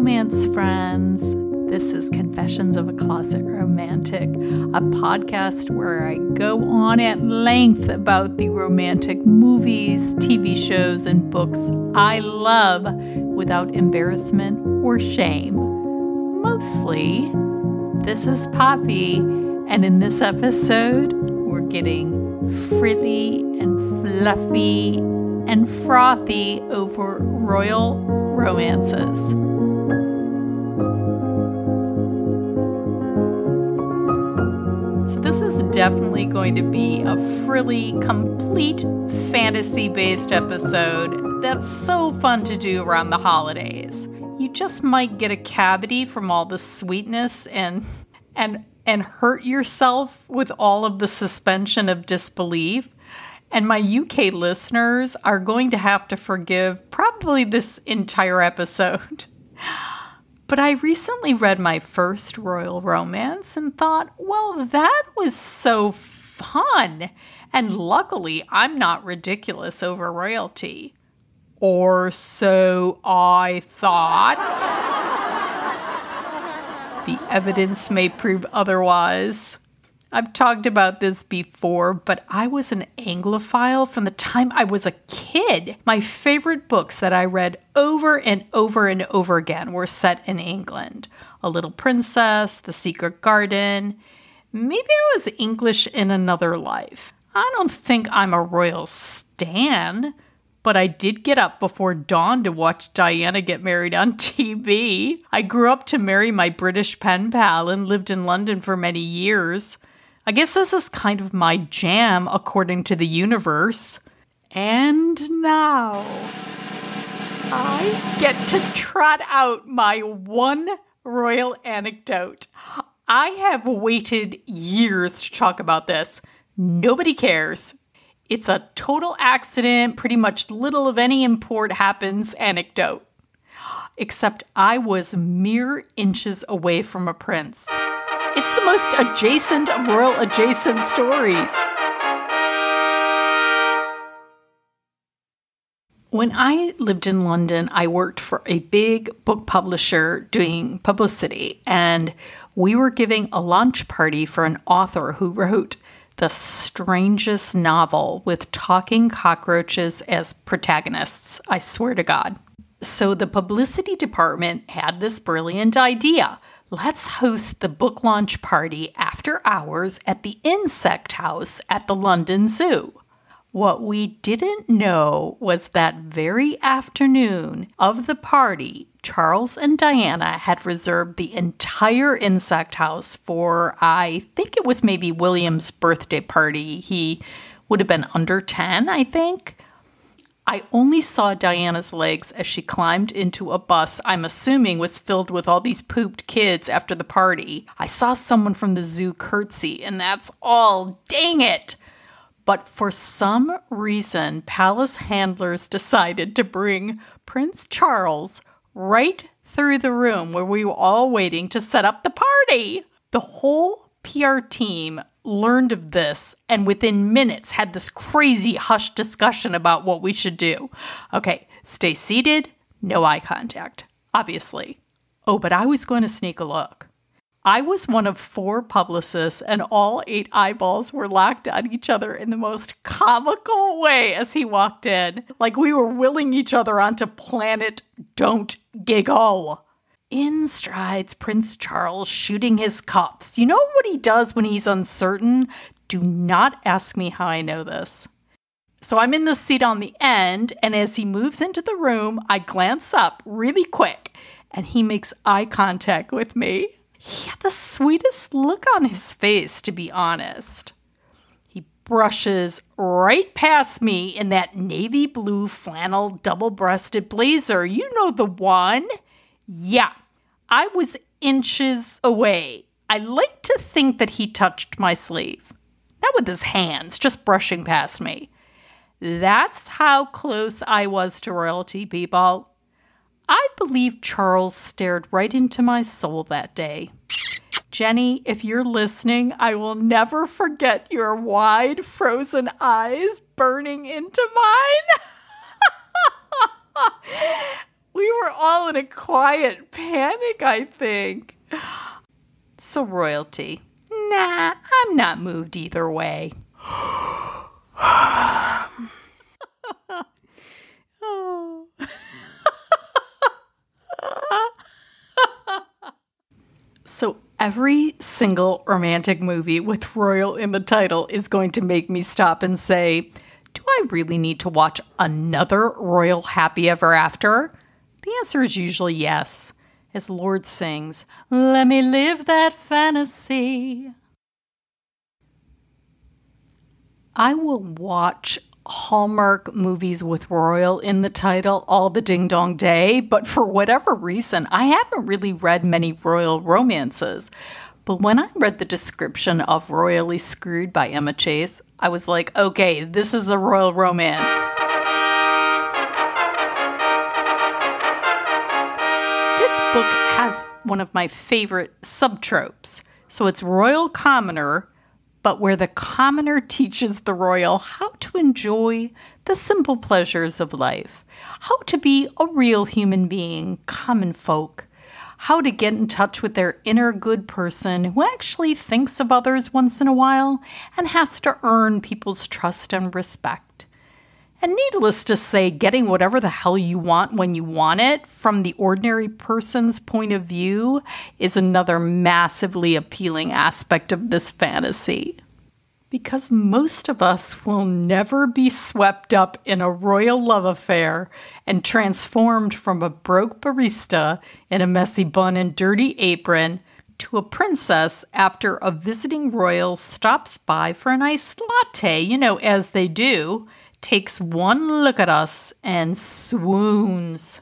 romance friends. This is Confessions of a Closet Romantic, a podcast where I go on at length about the romantic movies, TV shows, and books I love without embarrassment or shame. Mostly, this is Poppy, and in this episode, we're getting frilly and fluffy and frothy over royal romances. Definitely going to be a frilly, complete fantasy based episode that's so fun to do around the holidays. You just might get a cavity from all the sweetness and and and hurt yourself with all of the suspension of disbelief. And my UK listeners are going to have to forgive probably this entire episode. But I recently read my first royal romance and thought, well, that was so fun. And luckily, I'm not ridiculous over royalty. Or so I thought. The evidence may prove otherwise. I've talked about this before, but I was an Anglophile from the time I was a kid. My favorite books that I read over and over and over again were set in England A Little Princess, The Secret Garden. Maybe I was English in another life. I don't think I'm a royal stan but I did get up before dawn to watch Diana get married on TV. I grew up to marry my British pen pal and lived in London for many years. I guess this is kind of my jam according to the universe. And now I get to trot out my one royal anecdote. I have waited years to talk about this. Nobody cares. It's a total accident, pretty much little of any import happens anecdote. Except I was mere inches away from a prince. It's the most adjacent of royal adjacent stories. When I lived in London, I worked for a big book publisher doing publicity, and we were giving a launch party for an author who wrote the strangest novel with talking cockroaches as protagonists. I swear to God. So the publicity department had this brilliant idea. Let's host the book launch party after hours at the Insect House at the London Zoo. What we didn't know was that very afternoon of the party, Charles and Diana had reserved the entire insect house for, I think it was maybe William's birthday party. He would have been under 10, I think. I only saw Diana's legs as she climbed into a bus I'm assuming was filled with all these pooped kids after the party. I saw someone from the zoo curtsy, and that's all. Dang it! But for some reason, palace handlers decided to bring Prince Charles right through the room where we were all waiting to set up the party. The whole PR team learned of this and within minutes had this crazy hushed discussion about what we should do. Okay, stay seated, no eye contact, obviously. Oh, but I was going to sneak a look. I was one of four publicists, and all eight eyeballs were locked on each other in the most comical way as he walked in, like we were willing each other onto planet Don't Giggle. In strides Prince Charles, shooting his cops. You know what he does when he's uncertain? Do not ask me how I know this. So I'm in the seat on the end, and as he moves into the room, I glance up really quick, and he makes eye contact with me. He had the sweetest look on his face, to be honest. He brushes right past me in that navy blue flannel double breasted blazer. You know the one. Yeah, I was inches away. I like to think that he touched my sleeve. Not with his hands, just brushing past me. That's how close I was to royalty, people. I believe Charles stared right into my soul that day. Jenny, if you're listening, I will never forget your wide, frozen eyes burning into mine. We were all in a quiet panic, I think. So, royalty. Nah, I'm not moved either way. so, every single romantic movie with royal in the title is going to make me stop and say, Do I really need to watch another royal happy ever after? The answer is usually yes, as Lorde sings, Let me live that fantasy. I will watch Hallmark movies with royal in the title all the ding dong day, but for whatever reason, I haven't really read many royal romances. But when I read the description of Royally Screwed by Emma Chase, I was like, okay, this is a royal romance. One of my favorite subtropes. So it's royal commoner but where the commoner teaches the royal how to enjoy the simple pleasures of life, how to be a real human being, common folk, how to get in touch with their inner good person who actually thinks of others once in a while and has to earn people's trust and respect. And needless to say, getting whatever the hell you want when you want it from the ordinary person's point of view is another massively appealing aspect of this fantasy. Because most of us will never be swept up in a royal love affair and transformed from a broke barista in a messy bun and dirty apron to a princess after a visiting royal stops by for an iced latte, you know, as they do takes one look at us and swoons.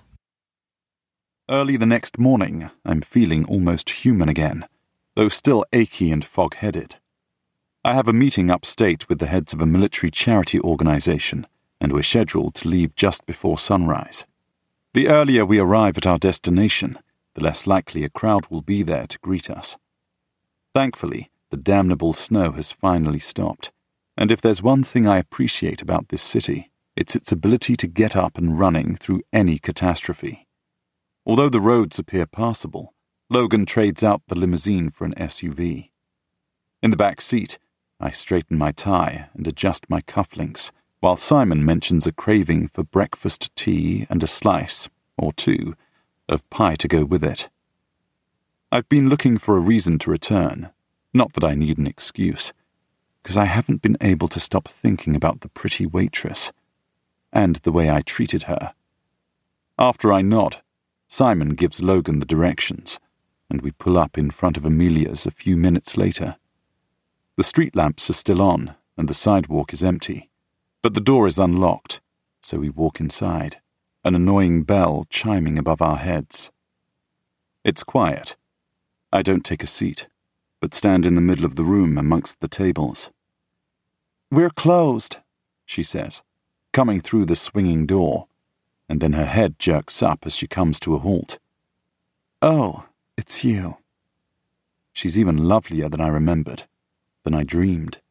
Early the next morning, I'm feeling almost human again, though still achy and fog headed. I have a meeting upstate with the heads of a military charity organization, and we're scheduled to leave just before sunrise. The earlier we arrive at our destination, the less likely a crowd will be there to greet us. Thankfully, the damnable snow has finally stopped and if there's one thing I appreciate about this city, it's its ability to get up and running through any catastrophe. Although the roads appear passable, Logan trades out the limousine for an SUV. In the back seat, I straighten my tie and adjust my cufflinks, while Simon mentions a craving for breakfast tea and a slice, or two, of pie to go with it. I've been looking for a reason to return, not that I need an excuse because I haven't been able to stop thinking about the pretty waitress and the way I treated her. After I nod, Simon gives Logan the directions, and we pull up in front of Amelia's a few minutes later. The street lamps are still on, and the sidewalk is empty, but the door is unlocked, so we walk inside, an annoying bell chiming above our heads. It's quiet. I don't take a seat, but stand in the middle of the room amongst the tables. We're closed, she says, coming through the swinging door, and then her head jerks up as she comes to a halt. Oh, it's you. She's even lovelier than I remembered, than I dreamed.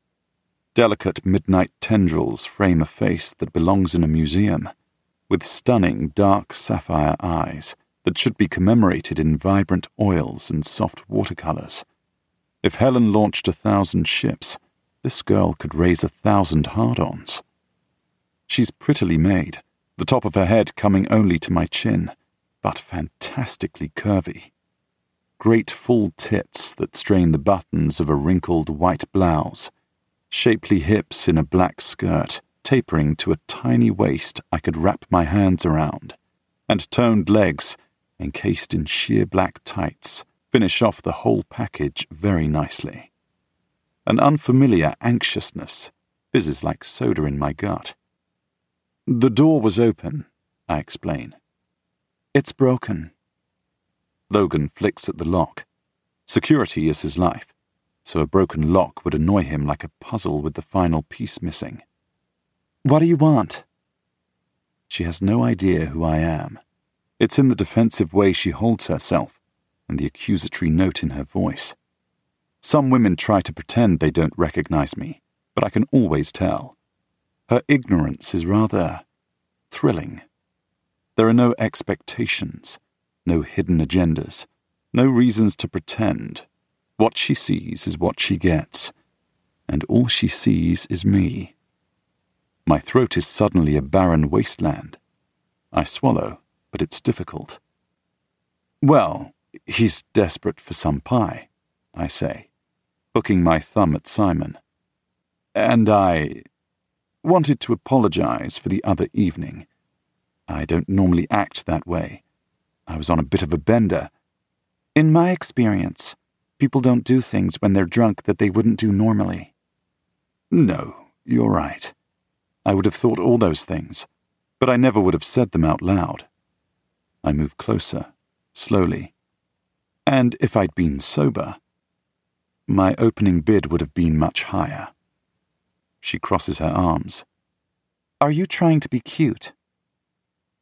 Delicate midnight tendrils frame a face that belongs in a museum, with stunning dark sapphire eyes that should be commemorated in vibrant oils and soft watercolors. If Helen launched a thousand ships, this girl could raise a thousand hard ons. She's prettily made, the top of her head coming only to my chin, but fantastically curvy. Great full tits that strain the buttons of a wrinkled white blouse, shapely hips in a black skirt tapering to a tiny waist I could wrap my hands around, and toned legs encased in sheer black tights finish off the whole package very nicely. An unfamiliar anxiousness fizzes like soda in my gut. The door was open, I explain. It's broken. Logan flicks at the lock. Security is his life, so a broken lock would annoy him like a puzzle with the final piece missing. What do you want? She has no idea who I am. It's in the defensive way she holds herself and the accusatory note in her voice. Some women try to pretend they don't recognize me, but I can always tell. Her ignorance is rather thrilling. There are no expectations, no hidden agendas, no reasons to pretend. What she sees is what she gets, and all she sees is me. My throat is suddenly a barren wasteland. I swallow, but it's difficult. Well, he's desperate for some pie, I say, hooking my thumb at Simon. And I wanted to apologize for the other evening. I don't normally act that way. I was on a bit of a bender. In my experience, people don't do things when they're drunk that they wouldn't do normally. No, you're right. I would have thought all those things, but I never would have said them out loud. I move closer, slowly. And if I'd been sober, my opening bid would have been much higher. She crosses her arms. Are you trying to be cute?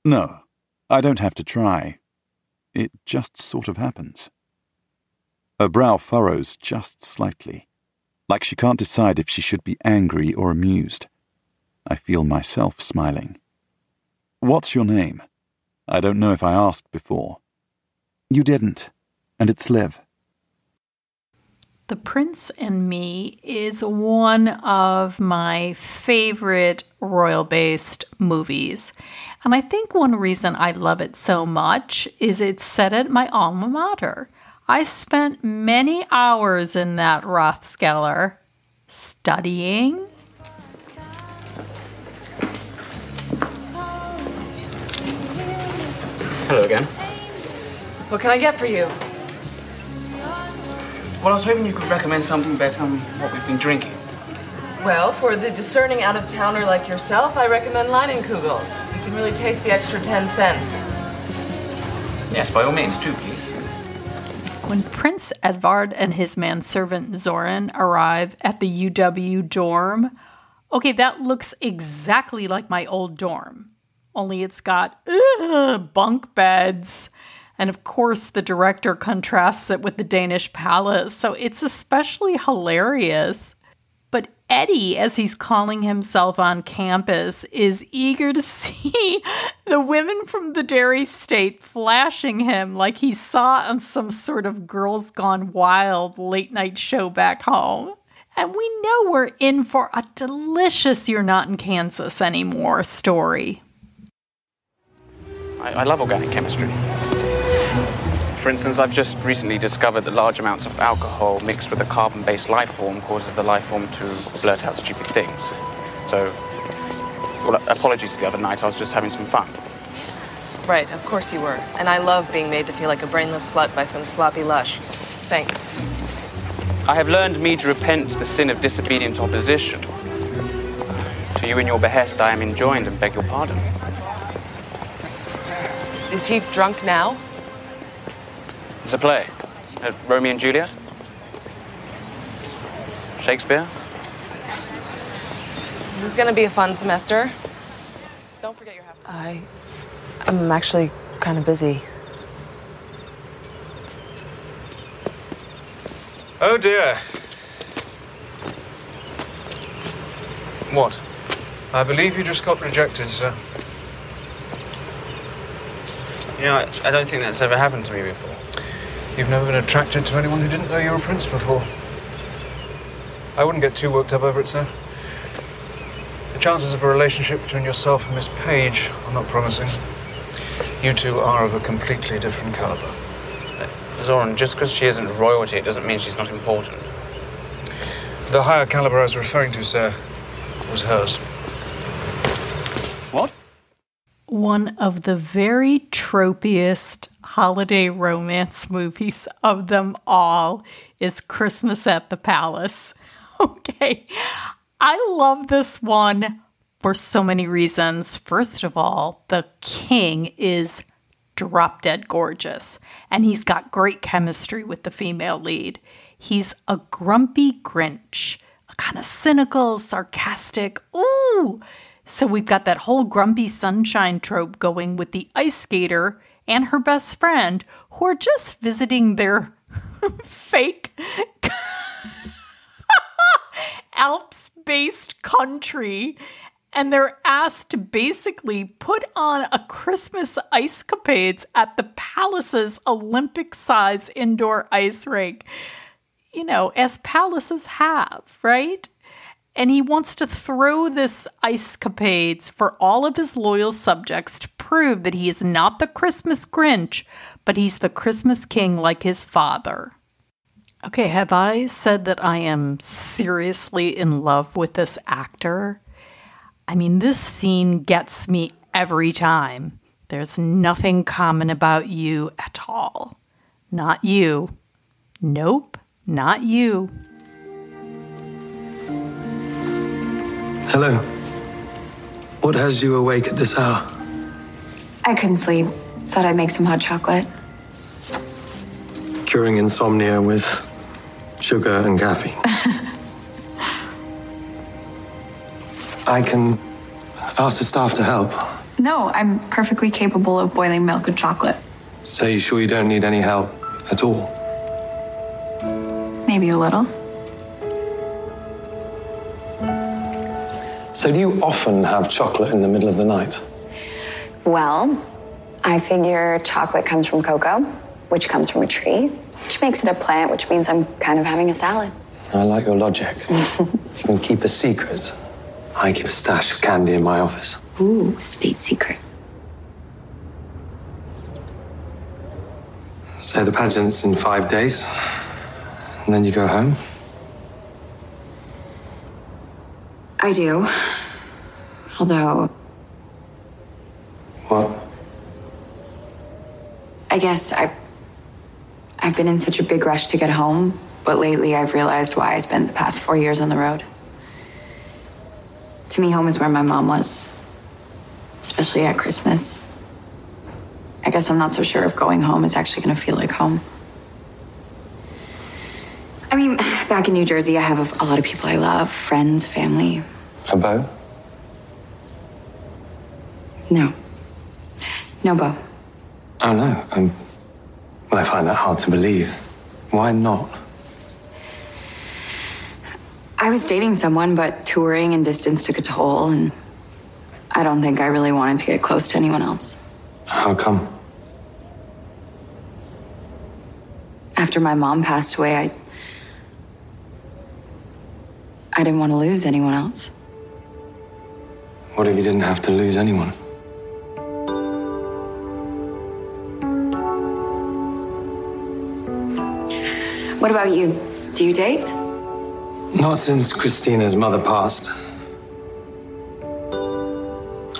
No, I don't have to try. It just sort of happens. Her brow furrows just slightly, like she can't decide if she should be angry or amused. I feel myself smiling. What's your name? I don't know if I asked before. You didn't, and it's Liv. The Prince and Me is one of my favorite royal based movies. And I think one reason I love it so much is it's set at my alma mater. I spent many hours in that Rathskeller studying. Hello again. What can I get for you? Well, I was hoping you could recommend something better than what we've been drinking. Well, for the discerning out of towner like yourself, I recommend Leinenkugels. You can really taste the extra 10 cents. Yes, by all means, two, please. When Prince Edvard and his manservant Soren arrive at the UW dorm, okay, that looks exactly like my old dorm, only it's got ugh, bunk beds. And of course, the director contrasts it with the Danish palace, so it's especially hilarious. But Eddie, as he's calling himself on campus, is eager to see the women from the dairy state flashing him like he saw on some sort of Girls Gone Wild late night show back home. And we know we're in for a delicious You're Not in Kansas Anymore story. I, I love organic chemistry. For instance, I've just recently discovered that large amounts of alcohol mixed with a carbon based life form causes the life form to blurt out stupid things. So, well, apologies the other night, I was just having some fun. Right, of course you were. And I love being made to feel like a brainless slut by some sloppy lush. Thanks. I have learned me to repent the sin of disobedient opposition. To you in your behest, I am enjoined and beg your pardon. Is he drunk now? It's a play. Uh, Romeo and Juliet? Shakespeare? This is going to be a fun semester. Don't forget your half. I. I'm actually kind of busy. Oh dear. What? I believe you just got rejected, sir. You know, I, I don't think that's ever happened to me before. You've never been attracted to anyone who didn't know you were a prince before. I wouldn't get too worked up over it, sir. The chances of a relationship between yourself and Miss Page are not promising. You two are of a completely different caliber. Uh, Soren, just because she isn't royalty, it doesn't mean she's not important. The higher caliber I was referring to, sir, was hers. What? One of the very tropiest holiday romance movies of them all is Christmas at the Palace. Okay. I love this one for so many reasons. First of all, the king is drop dead gorgeous, and he's got great chemistry with the female lead. He's a grumpy Grinch, a kind of cynical, sarcastic, ooh. So we've got that whole grumpy sunshine trope going with the ice skater and her best friend who are just visiting their fake Alps based country. and they're asked to basically put on a Christmas ice capades at the palace's Olympic size indoor ice rink. You know, as palaces have, right? And he wants to throw this ice capades for all of his loyal subjects to prove that he is not the Christmas Grinch, but he's the Christmas King like his father. Okay, have I said that I am seriously in love with this actor? I mean, this scene gets me every time. There's nothing common about you at all. Not you. Nope, not you. Hello. What has you awake at this hour? I couldn't sleep. Thought I'd make some hot chocolate. Curing insomnia with sugar and caffeine. I can ask the staff to help. No, I'm perfectly capable of boiling milk and chocolate. So you sure you don't need any help at all? Maybe a little. So do you often have chocolate in the middle of the night? Well, I figure chocolate comes from cocoa, which comes from a tree, which makes it a plant, which means I'm kind of having a salad. I like your logic. you can keep a secret. I keep a stash of candy in my office. Ooh, state secret. So the pageant's in five days, and then you go home. I do. Although, What? I guess I I've been in such a big rush to get home, but lately I've realized why I spent the past 4 years on the road. To me, home is where my mom was, especially at Christmas. I guess I'm not so sure if going home is actually going to feel like home. I mean, back in New Jersey, I have a, lot of people I love, friends, family. A bow? No. No Bo. Oh no. Um, well, I find that hard to believe. Why not? I was dating someone, but touring and distance took a toll, and I don't think I really wanted to get close to anyone else. How come? After my mom passed away, I. I didn't want to lose anyone else. What if you didn't have to lose anyone? What about you? Do you date? Not since Christina's mother passed.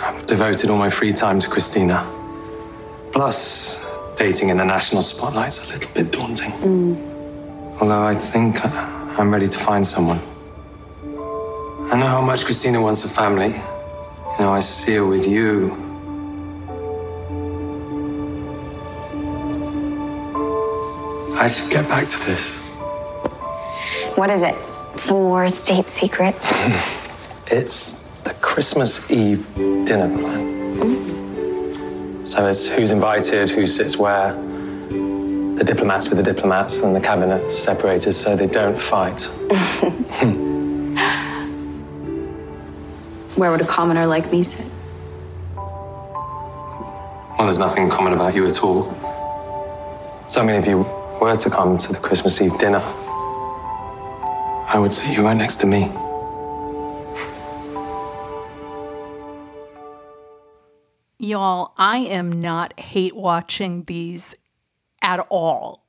I've devoted all my free time to Christina. Plus, dating in the national spotlight's a little bit daunting. Hmm. Although I think I'm ready to find someone. I know how much Christina wants a family. You know, I see her with you. I should get back to this. What is it? Some more state secrets? It's the Christmas Eve dinner plan. Hmm? So it's who's invited, who sits where, the diplomats with the diplomats, and the cabinet separated so they don't fight. Where would a commoner like me sit? Well, there's nothing common about you at all. So, I mean, if you were to come to the Christmas Eve dinner, I would sit you right next to me. Y'all, I am not hate watching these at all.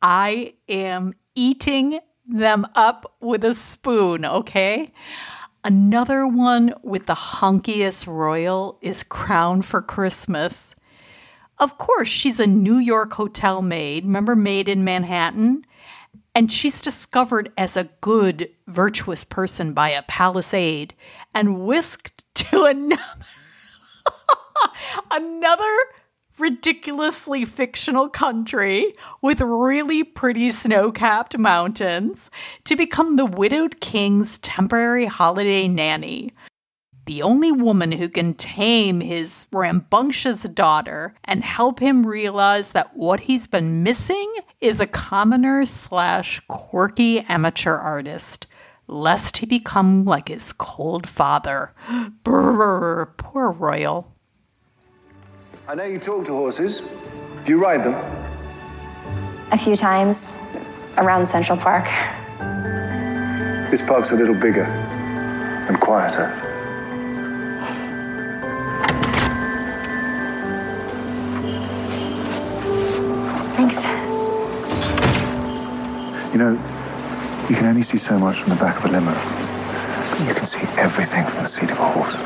I am eating them up with a spoon, okay? Another one with the hunkiest royal is Crown for Christmas. Of course, she's a New York hotel maid. Remember Maid in Manhattan? And she's discovered as a good, virtuous person by a palace aide and whisked to another another ridiculously fictional country with really pretty snow capped mountains to become the widowed king's temporary holiday nanny. The only woman who can tame his rambunctious daughter and help him realize that what he's been missing is a commoner slash quirky amateur artist, lest he become like his cold father. Brrr, poor Royal. I know you talk to horses. Do you ride them? A few times around Central Park. This park's a little bigger and quieter. Thanks. You know, you can only see so much from the back of a limo. But you can see everything from the seat of a horse.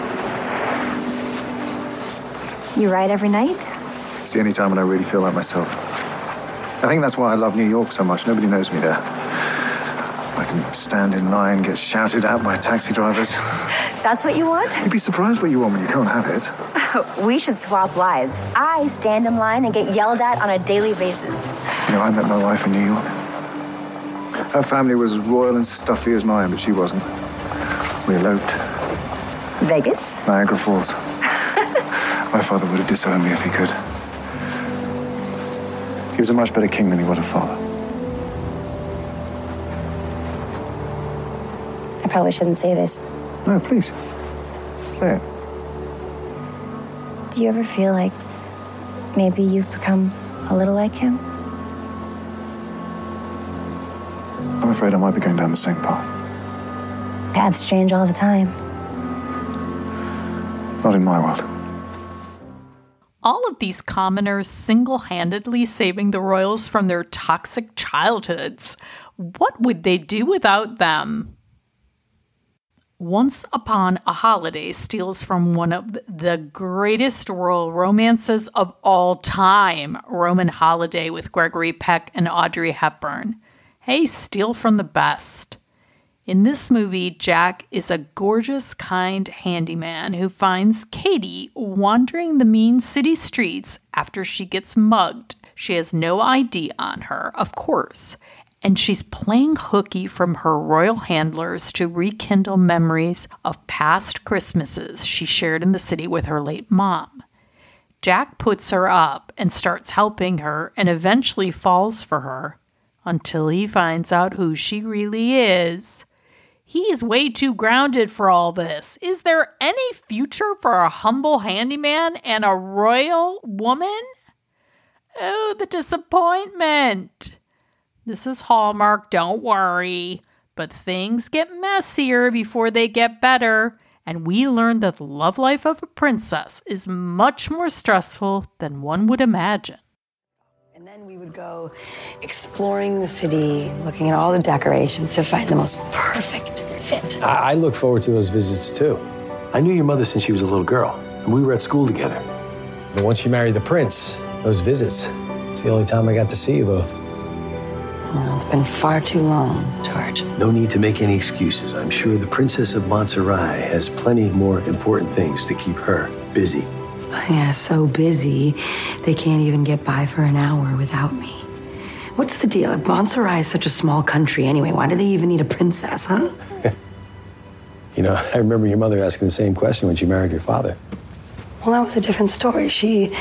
You ride every night? It's the only time when I really feel like myself. I think that's why I love New York so much. Nobody knows me there. I can stand in line, get shouted at by taxi drivers. That's what you want? You'd be surprised what you want when you can't have it. We should swap lives. I stand in line and get yelled at on a daily basis. You know, I met my wife in New York. Her family was as royal and stuffy as mine, but she wasn't. We eloped. Vegas? Niagara Falls. my father would have disowned me if he could. He was a much better king than he was a father. I probably shouldn't say this. No, please. Say it. Do you ever feel like maybe you've become a little like him? I'm afraid I might be going down the same path. Paths change all the time. Not in my world. All of these commoners single handedly saving the royals from their toxic childhoods. What would they do without them? Once Upon a Holiday steals from one of the greatest royal romances of all time, Roman Holiday with Gregory Peck and Audrey Hepburn. Hey, steal from the best. In this movie, Jack is a gorgeous, kind handyman who finds Katie wandering the mean city streets after she gets mugged. She has no ID on her, of course, and she's playing hooky from her royal handlers to rekindle memories of past Christmases she shared in the city with her late mom. Jack puts her up and starts helping her and eventually falls for her until he finds out who she really is. He is way too grounded for all this. Is there any future for a humble handyman and a royal woman? Oh, the disappointment. This is Hallmark, don't worry. But things get messier before they get better, and we learn that the love life of a princess is much more stressful than one would imagine. And then we would go exploring the city, looking at all the decorations to find the most perfect fit. I, I look forward to those visits too. I knew your mother since she was a little girl, and we were at school together. But once you married the prince, those visits, it's the only time I got to see you both. Well, it's been far too long, George. No need to make any excuses. I'm sure the Princess of Montserrat has plenty more important things to keep her busy. Yeah, so busy, they can't even get by for an hour without me. What's the deal? If Montserrat is such a small country anyway, why do they even need a princess, huh? You know, I remember your mother asking the same question when she married your father. Well, that was a different story. She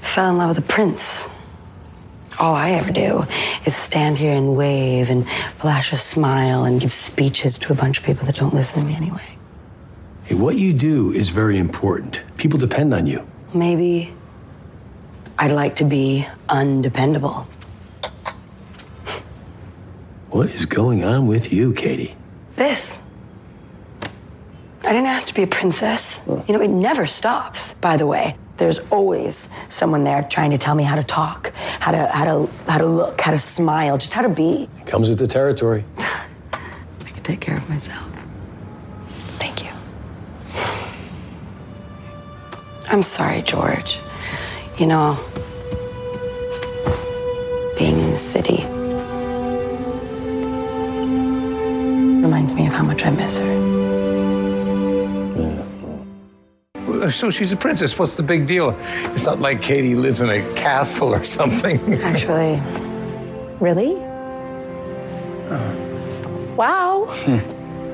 fell in love with a prince. All I ever do is stand here and wave and flash a smile and give speeches to a bunch of people that don't listen to me anyway. Hey, what you do is very important. People depend on you. Maybe I'd like to be undependable. What is going on with you, Katie? This. I didn't ask to be a princess. You know, it never stops, by the way. There's always someone there trying to tell me how to talk, how to how to how to look, how to smile, just how to be. Comes with the territory. I can take care of myself. Thank you. I'm sorry, George. You know, being in the city reminds me of how much I miss her. Oh, so she's a princess. What's the big deal? It's not like Katie lives in a castle or something. Actually, Really? Wow. Hmm.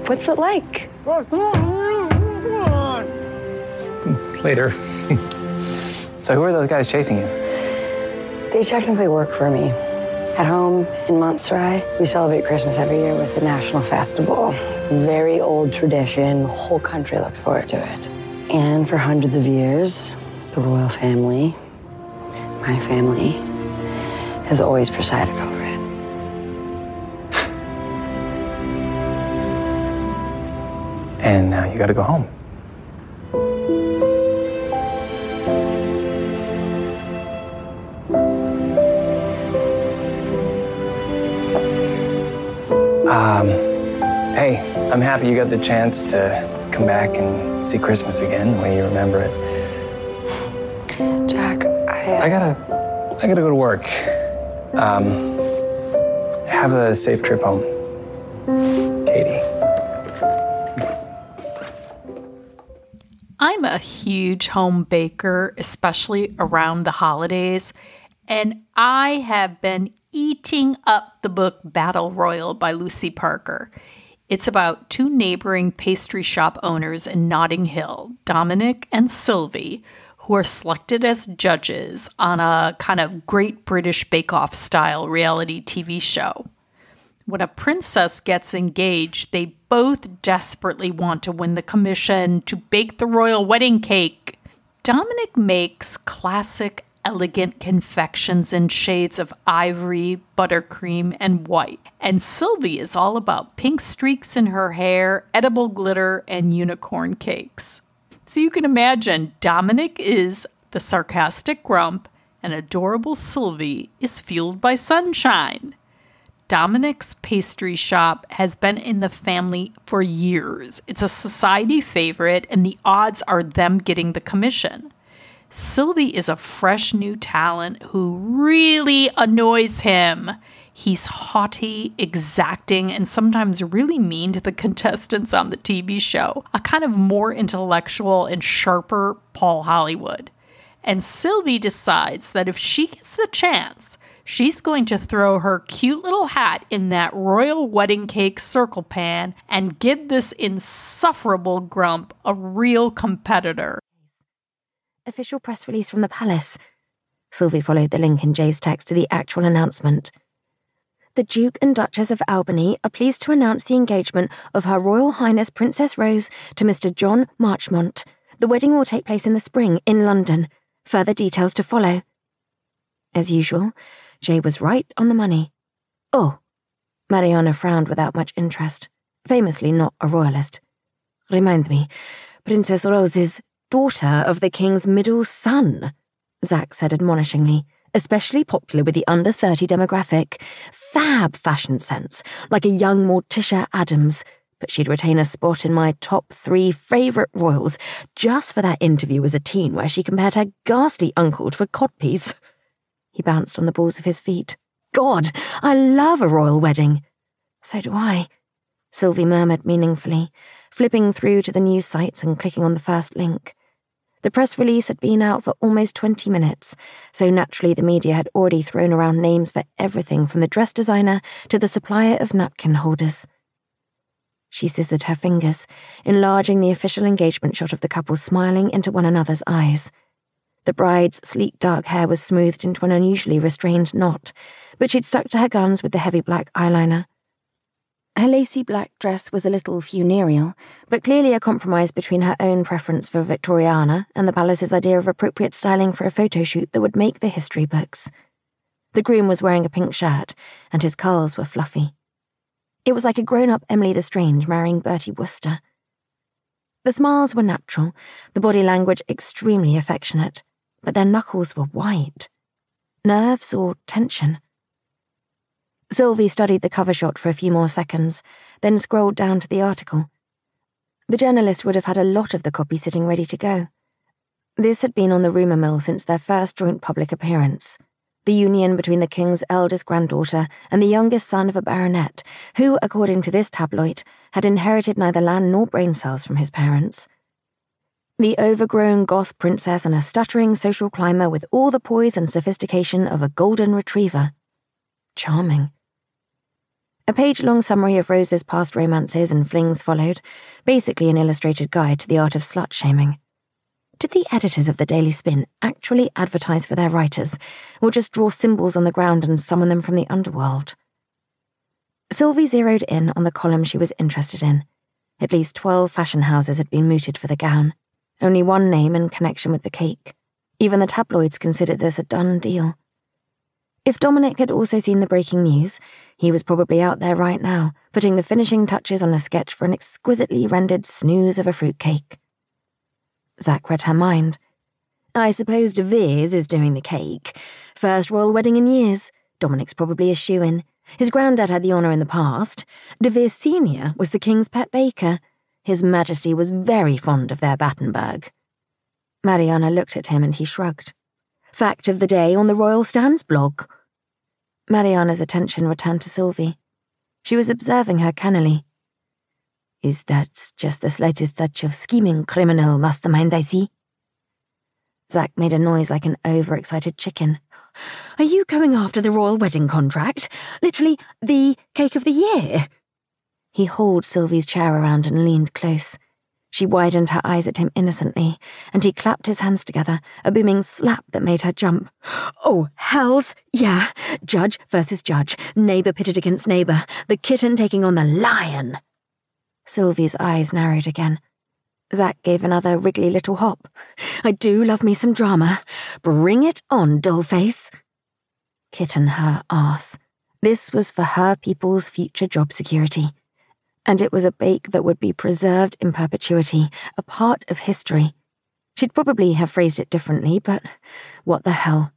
What's it like? Later. So, who are those guys chasing you? they technically work for me. At home in Montserrat, we celebrate Christmas every year with the National Festival. It's a very old tradition. The whole country looks forward to it. And for hundreds of years, the royal family, my family, has always presided over it. And now you gotta go home. Um, hey, I'm happy you got the chance to come back and see Christmas again the way you remember it. Jack, I. I gotta, I gotta go to work. Um, have a safe trip home, Katie. I'm a huge home baker, especially around the holidays, and I have been eating up the book Battle Royal by Lucy Parker. It's about two neighboring pastry shop owners in Notting Hill, Dominic and Sylvie, who are selected as judges on a kind of Great British Bake Off style reality TV show. When a princess gets engaged, they both desperately want to win the commission to bake the royal wedding cake. Dominic makes classic elegant confections in shades of ivory, buttercream, and white. And Sylvie is all about pink streaks in her hair, edible glitter, and unicorn cakes. So you can imagine Dominic is the sarcastic grump, and adorable Sylvie is fueled by sunshine. Dominic's pastry shop has been in the family for years. It's a society favorite, and the odds are them getting the commission. Sylvie is a fresh new talent who really annoys him. He's haughty, exacting, and sometimes really mean to the contestants on the TV show, a kind of more intellectual and sharper Paul Hollywood. And Sylvie decides that if she gets the chance, she's going to throw her cute little hat in that royal wedding cake circle pan and give this insufferable grump a real competitor. Official press release from the palace. Sylvie followed the link in Jay's text to the actual announcement. The Duke and Duchess of Albany are pleased to announce the engagement of Her Royal Highness Princess Rose to Mr. John Marchmont. The wedding will take place in the spring in London. Further details to follow. As usual, Jay was right on the money. Oh, Mariana frowned without much interest, famously not a royalist. Remind me, Princess Rose is daughter of the king's middle son, Zack said admonishingly, especially popular with the under 30 demographic. Fab fashion sense, like a young Morticia Addams. but she'd retain a spot in my top three favourite royals just for that interview as a teen where she compared her ghastly uncle to a codpiece. He bounced on the balls of his feet. God, I love a royal wedding. So do I, Sylvie murmured meaningfully, flipping through to the news sites and clicking on the first link. The press release had been out for almost 20 minutes, so naturally the media had already thrown around names for everything from the dress designer to the supplier of napkin holders. She scissored her fingers, enlarging the official engagement shot of the couple smiling into one another's eyes. The bride's sleek dark hair was smoothed into an unusually restrained knot, but she'd stuck to her guns with the heavy black eyeliner. Her lacy black dress was a little funereal, but clearly a compromise between her own preference for Victoriana and the palace's idea of appropriate styling for a photo shoot that would make the history books. The groom was wearing a pink shirt, and his curls were fluffy. It was like a grown up Emily the Strange marrying Bertie Wooster. The smiles were natural, the body language extremely affectionate, but their knuckles were white. Nerves or tension? Sylvie studied the cover shot for a few more seconds, then scrolled down to the article. The journalist would have had a lot of the copy sitting ready to go. This had been on the rumour mill since their first joint public appearance. The union between the king's eldest granddaughter and the youngest son of a baronet, who, according to this tabloid, had inherited neither land nor brain cells from his parents. The overgrown goth princess and a stuttering social climber with all the poise and sophistication of a golden retriever. Charming. A page long summary of Rose's past romances and flings followed, basically an illustrated guide to the art of slut shaming. Did the editors of the Daily Spin actually advertise for their writers, or just draw symbols on the ground and summon them from the underworld? Sylvie zeroed in on the column she was interested in. At least twelve fashion houses had been mooted for the gown. Only one name in connection with the cake. Even the tabloids considered this a done deal. If Dominic had also seen the breaking news, he was probably out there right now, putting the finishing touches on a sketch for an exquisitely rendered snooze of a fruitcake. Zack read her mind. I suppose De Vere's is doing the cake. First royal wedding in years. Dominic's probably a shoe in. His granddad had the honour in the past. De Vere Senior was the king's pet baker. His Majesty was very fond of their Battenberg. Mariana looked at him and he shrugged. Fact of the day on the Royal Stands blog. Mariana's attention returned to Sylvie. She was observing her cannily. Is that just the slightest touch of scheming criminal mastermind I see? Zack made a noise like an overexcited chicken. Are you going after the royal wedding contract? Literally, the cake of the year? He hauled Sylvie's chair around and leaned close. She widened her eyes at him innocently, and he clapped his hands together, a booming slap that made her jump. Oh, hells, yeah. Judge versus judge, neighbour pitted against neighbour, the kitten taking on the lion. Sylvie's eyes narrowed again. Zack gave another wriggly little hop. I do love me some drama. Bring it on, dollface. Kitten her ass. This was for her people's future job security and it was a bake that would be preserved in perpetuity, a part of history. She'd probably have phrased it differently, but what the hell?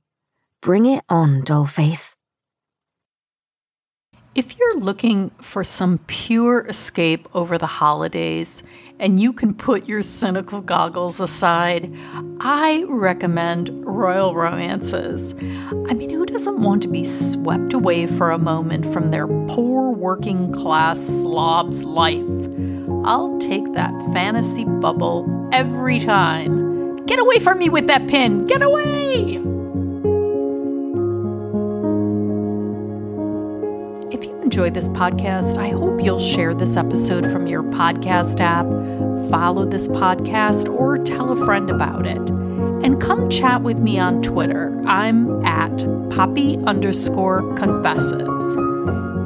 Bring it on, dollface. If you're looking for some pure escape over the holidays and you can put your cynical goggles aside, I recommend Royal Romances. I mean, who doesn't want to be swept away for a moment from their poor working class slob's life? I'll take that fantasy bubble every time. Get away from me with that pin! Get away! Enjoyed this podcast, I hope you'll share this episode from your podcast app, follow this podcast, or tell a friend about it. And come chat with me on Twitter. I'm at poppy underscore confesses.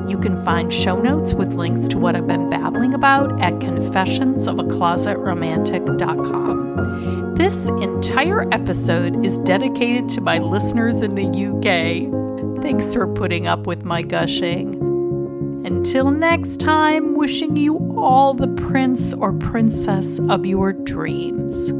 You can find show notes with links to what I've been babbling about at confessionsofaClosetromantic.com. This entire episode is dedicated to my listeners in the UK. Thanks for putting up with my gushing. Until next time, wishing you all the prince or princess of your dreams.